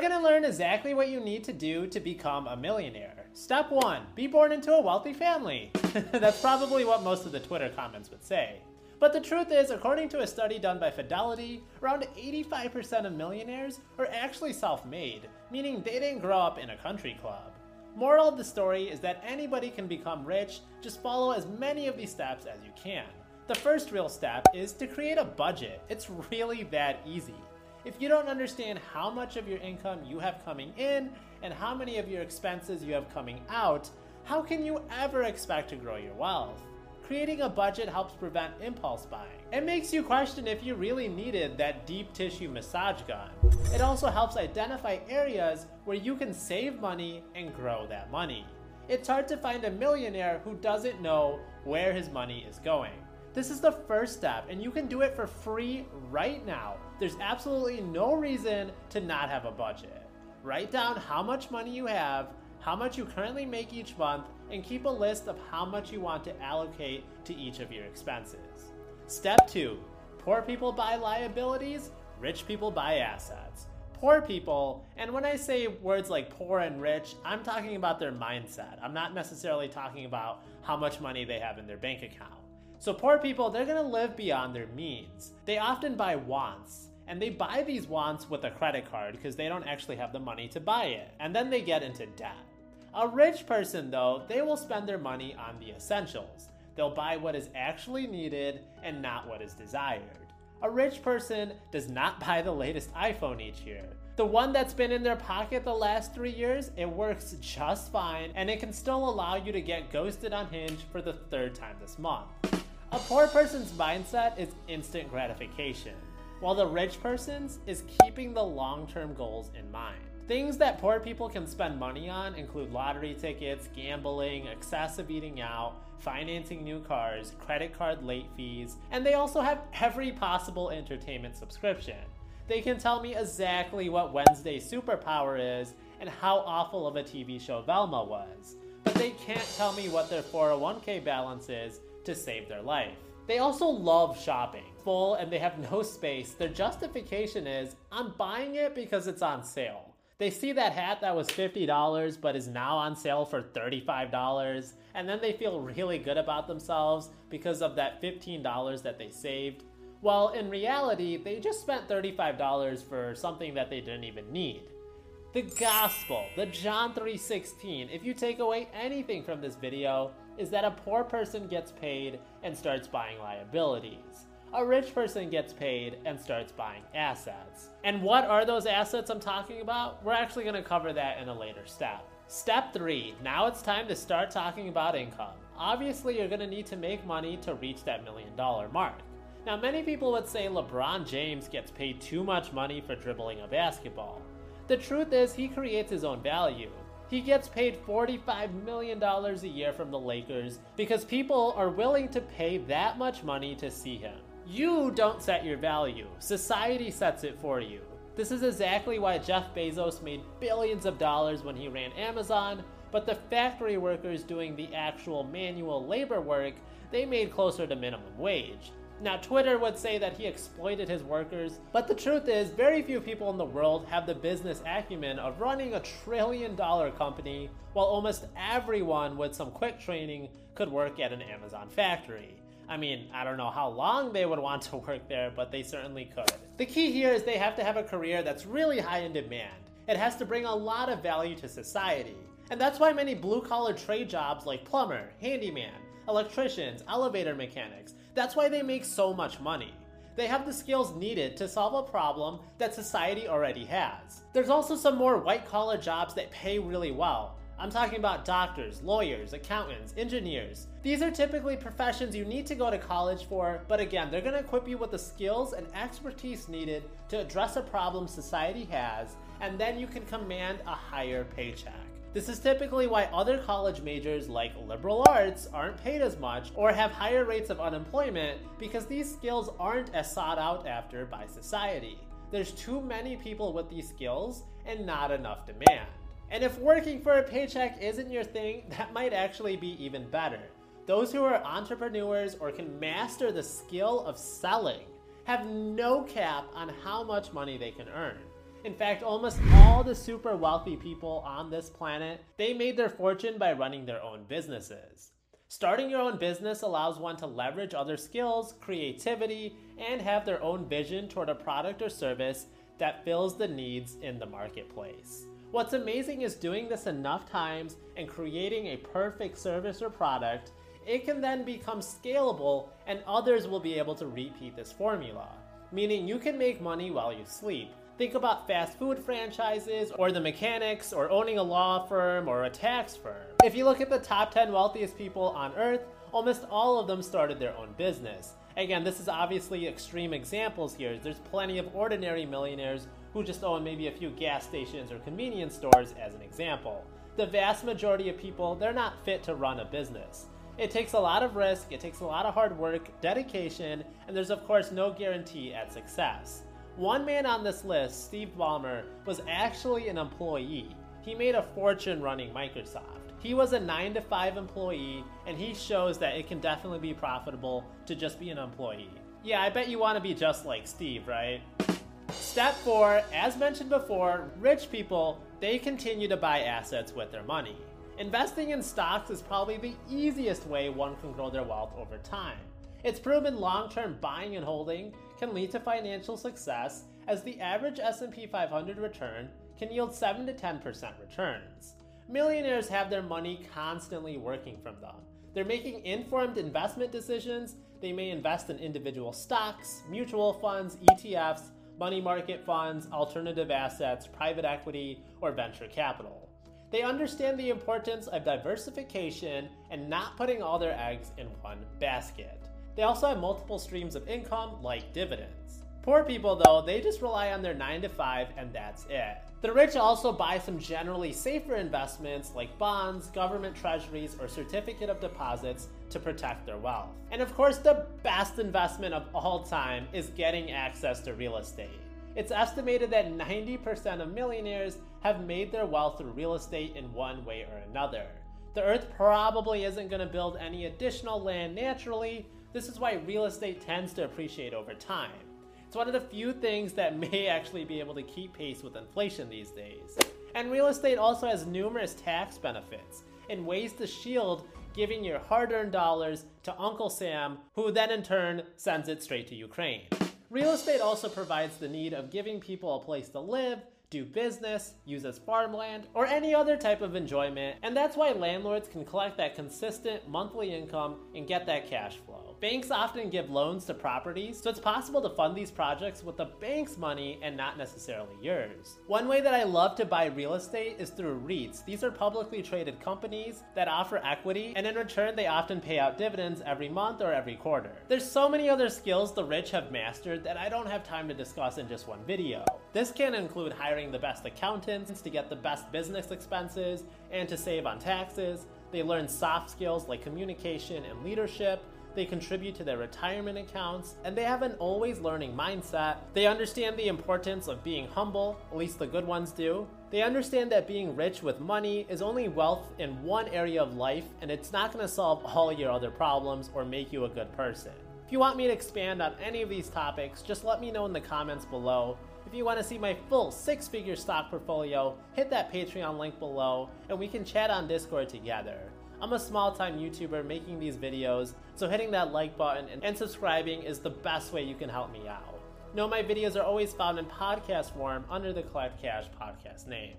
We're gonna learn exactly what you need to do to become a millionaire. Step one, be born into a wealthy family. That's probably what most of the Twitter comments would say. But the truth is, according to a study done by Fidelity, around 85% of millionaires are actually self made, meaning they didn't grow up in a country club. Moral of the story is that anybody can become rich, just follow as many of these steps as you can. The first real step is to create a budget. It's really that easy. If you don't understand how much of your income you have coming in and how many of your expenses you have coming out, how can you ever expect to grow your wealth? Creating a budget helps prevent impulse buying. It makes you question if you really needed that deep tissue massage gun. It also helps identify areas where you can save money and grow that money. It's hard to find a millionaire who doesn't know where his money is going. This is the first step, and you can do it for free right now. There's absolutely no reason to not have a budget. Write down how much money you have, how much you currently make each month, and keep a list of how much you want to allocate to each of your expenses. Step 2 Poor people buy liabilities, rich people buy assets. Poor people, and when I say words like poor and rich, I'm talking about their mindset. I'm not necessarily talking about how much money they have in their bank account. So, poor people, they're gonna live beyond their means. They often buy wants, and they buy these wants with a credit card because they don't actually have the money to buy it, and then they get into debt. A rich person, though, they will spend their money on the essentials. They'll buy what is actually needed and not what is desired. A rich person does not buy the latest iPhone each year. The one that's been in their pocket the last three years, it works just fine and it can still allow you to get ghosted on Hinge for the third time this month. A poor person's mindset is instant gratification, while the rich person's is keeping the long term goals in mind. Things that poor people can spend money on include lottery tickets, gambling, excessive eating out, financing new cars, credit card late fees, and they also have every possible entertainment subscription. They can tell me exactly what Wednesday superpower is and how awful of a TV show Velma was, but they can't tell me what their 401k balance is to save their life. They also love shopping. Full and they have no space. Their justification is I'm buying it because it's on sale. They see that hat that was $50 but is now on sale for $35, and then they feel really good about themselves because of that $15 that they saved. Well, in reality, they just spent $35 for something that they didn't even need. The gospel, the John 3:16, if you take away anything from this video, is that a poor person gets paid and starts buying liabilities a rich person gets paid and starts buying assets. And what are those assets I'm talking about? We're actually going to cover that in a later step. Step three now it's time to start talking about income. Obviously, you're going to need to make money to reach that million dollar mark. Now, many people would say LeBron James gets paid too much money for dribbling a basketball. The truth is, he creates his own value. He gets paid $45 million a year from the Lakers because people are willing to pay that much money to see him. You don't set your value, society sets it for you. This is exactly why Jeff Bezos made billions of dollars when he ran Amazon, but the factory workers doing the actual manual labor work, they made closer to minimum wage. Now, Twitter would say that he exploited his workers, but the truth is, very few people in the world have the business acumen of running a trillion dollar company, while almost everyone with some quick training could work at an Amazon factory. I mean, I don't know how long they would want to work there, but they certainly could. The key here is they have to have a career that's really high in demand. It has to bring a lot of value to society. And that's why many blue collar trade jobs like plumber, handyman, electricians, elevator mechanics, that's why they make so much money. They have the skills needed to solve a problem that society already has. There's also some more white collar jobs that pay really well, I'm talking about doctors, lawyers, accountants, engineers. These are typically professions you need to go to college for, but again, they're to equip you with the skills and expertise needed to address a problem society has, and then you can command a higher paycheck. This is typically why other college majors like liberal arts aren't paid as much or have higher rates of unemployment because these skills aren't as sought out after by society. There's too many people with these skills and not enough demand. And if working for a paycheck isn't your thing, that might actually be even better. Those who are entrepreneurs or can master the skill of selling have no cap on how much money they can earn. In fact, almost all the super wealthy people on this planet, they made their fortune by running their own businesses. Starting your own business allows one to leverage other skills, creativity, and have their own vision toward a product or service that fills the needs in the marketplace. What's amazing is doing this enough times and creating a perfect service or product, it can then become scalable and others will be able to repeat this formula. Meaning you can make money while you sleep. Think about fast food franchises, or the mechanics, or owning a law firm, or a tax firm. If you look at the top 10 wealthiest people on earth, almost all of them started their own business. Again, this is obviously extreme examples here. There's plenty of ordinary millionaires who just own maybe a few gas stations or convenience stores as an example. The vast majority of people, they're not fit to run a business. It takes a lot of risk, it takes a lot of hard work, dedication, and there's of course no guarantee at success. One man on this list, Steve Ballmer, was actually an employee. He made a fortune running Microsoft. He was a 9 to 5 employee, and he shows that it can definitely be profitable to just be an employee. Yeah, I bet you want to be just like Steve, right? Step 4, as mentioned before, rich people, they continue to buy assets with their money. Investing in stocks is probably the easiest way one can grow their wealth over time. It's proven long-term buying and holding can lead to financial success as the average S&P 500 return can yield 7 to 10% returns. Millionaires have their money constantly working from them. They're making informed investment decisions. They may invest in individual stocks, mutual funds, ETFs, money market funds, alternative assets, private equity, or venture capital. They understand the importance of diversification and not putting all their eggs in one basket. They also have multiple streams of income, like dividends. Poor people, though, they just rely on their 9 to 5 and that's it. The rich also buy some generally safer investments like bonds, government treasuries, or certificate of deposits to protect their wealth. And of course, the best investment of all time is getting access to real estate. It's estimated that 90% of millionaires have made their wealth through real estate in one way or another. The earth probably isn't going to build any additional land naturally. This is why real estate tends to appreciate over time. It's one of the few things that may actually be able to keep pace with inflation these days. And real estate also has numerous tax benefits and ways to shield giving your hard earned dollars to Uncle Sam, who then in turn sends it straight to Ukraine. Real estate also provides the need of giving people a place to live, do business, use as farmland, or any other type of enjoyment, and that's why landlords can collect that consistent monthly income and get that cash flow. Banks often give loans to properties, so it's possible to fund these projects with the bank's money and not necessarily yours. One way that I love to buy real estate is through REITs. These are publicly traded companies that offer equity, and in return, they often pay out dividends every month or every quarter. There's so many other skills the rich have mastered that I don't have time to discuss in just one video. This can include hiring the best accountants to get the best business expenses and to save on taxes. They learn soft skills like communication and leadership, they contribute to their retirement accounts, and they have an always learning mindset. They understand the importance of being humble, at least the good ones do. They understand that being rich with money is only wealth in one area of life, and it's not to solve all your other problems or make you a good person. If you want me to expand on any of these topics, just let me know in the comments below. If you want to see my full six figure stock portfolio, hit that Patreon link below and we can chat on Discord together. I'm a small time YouTuber making these videos, so hitting that like button and, subscribing is the best way you can help me out. Know my videos are always found in podcast form under the Collect Cash podcast name.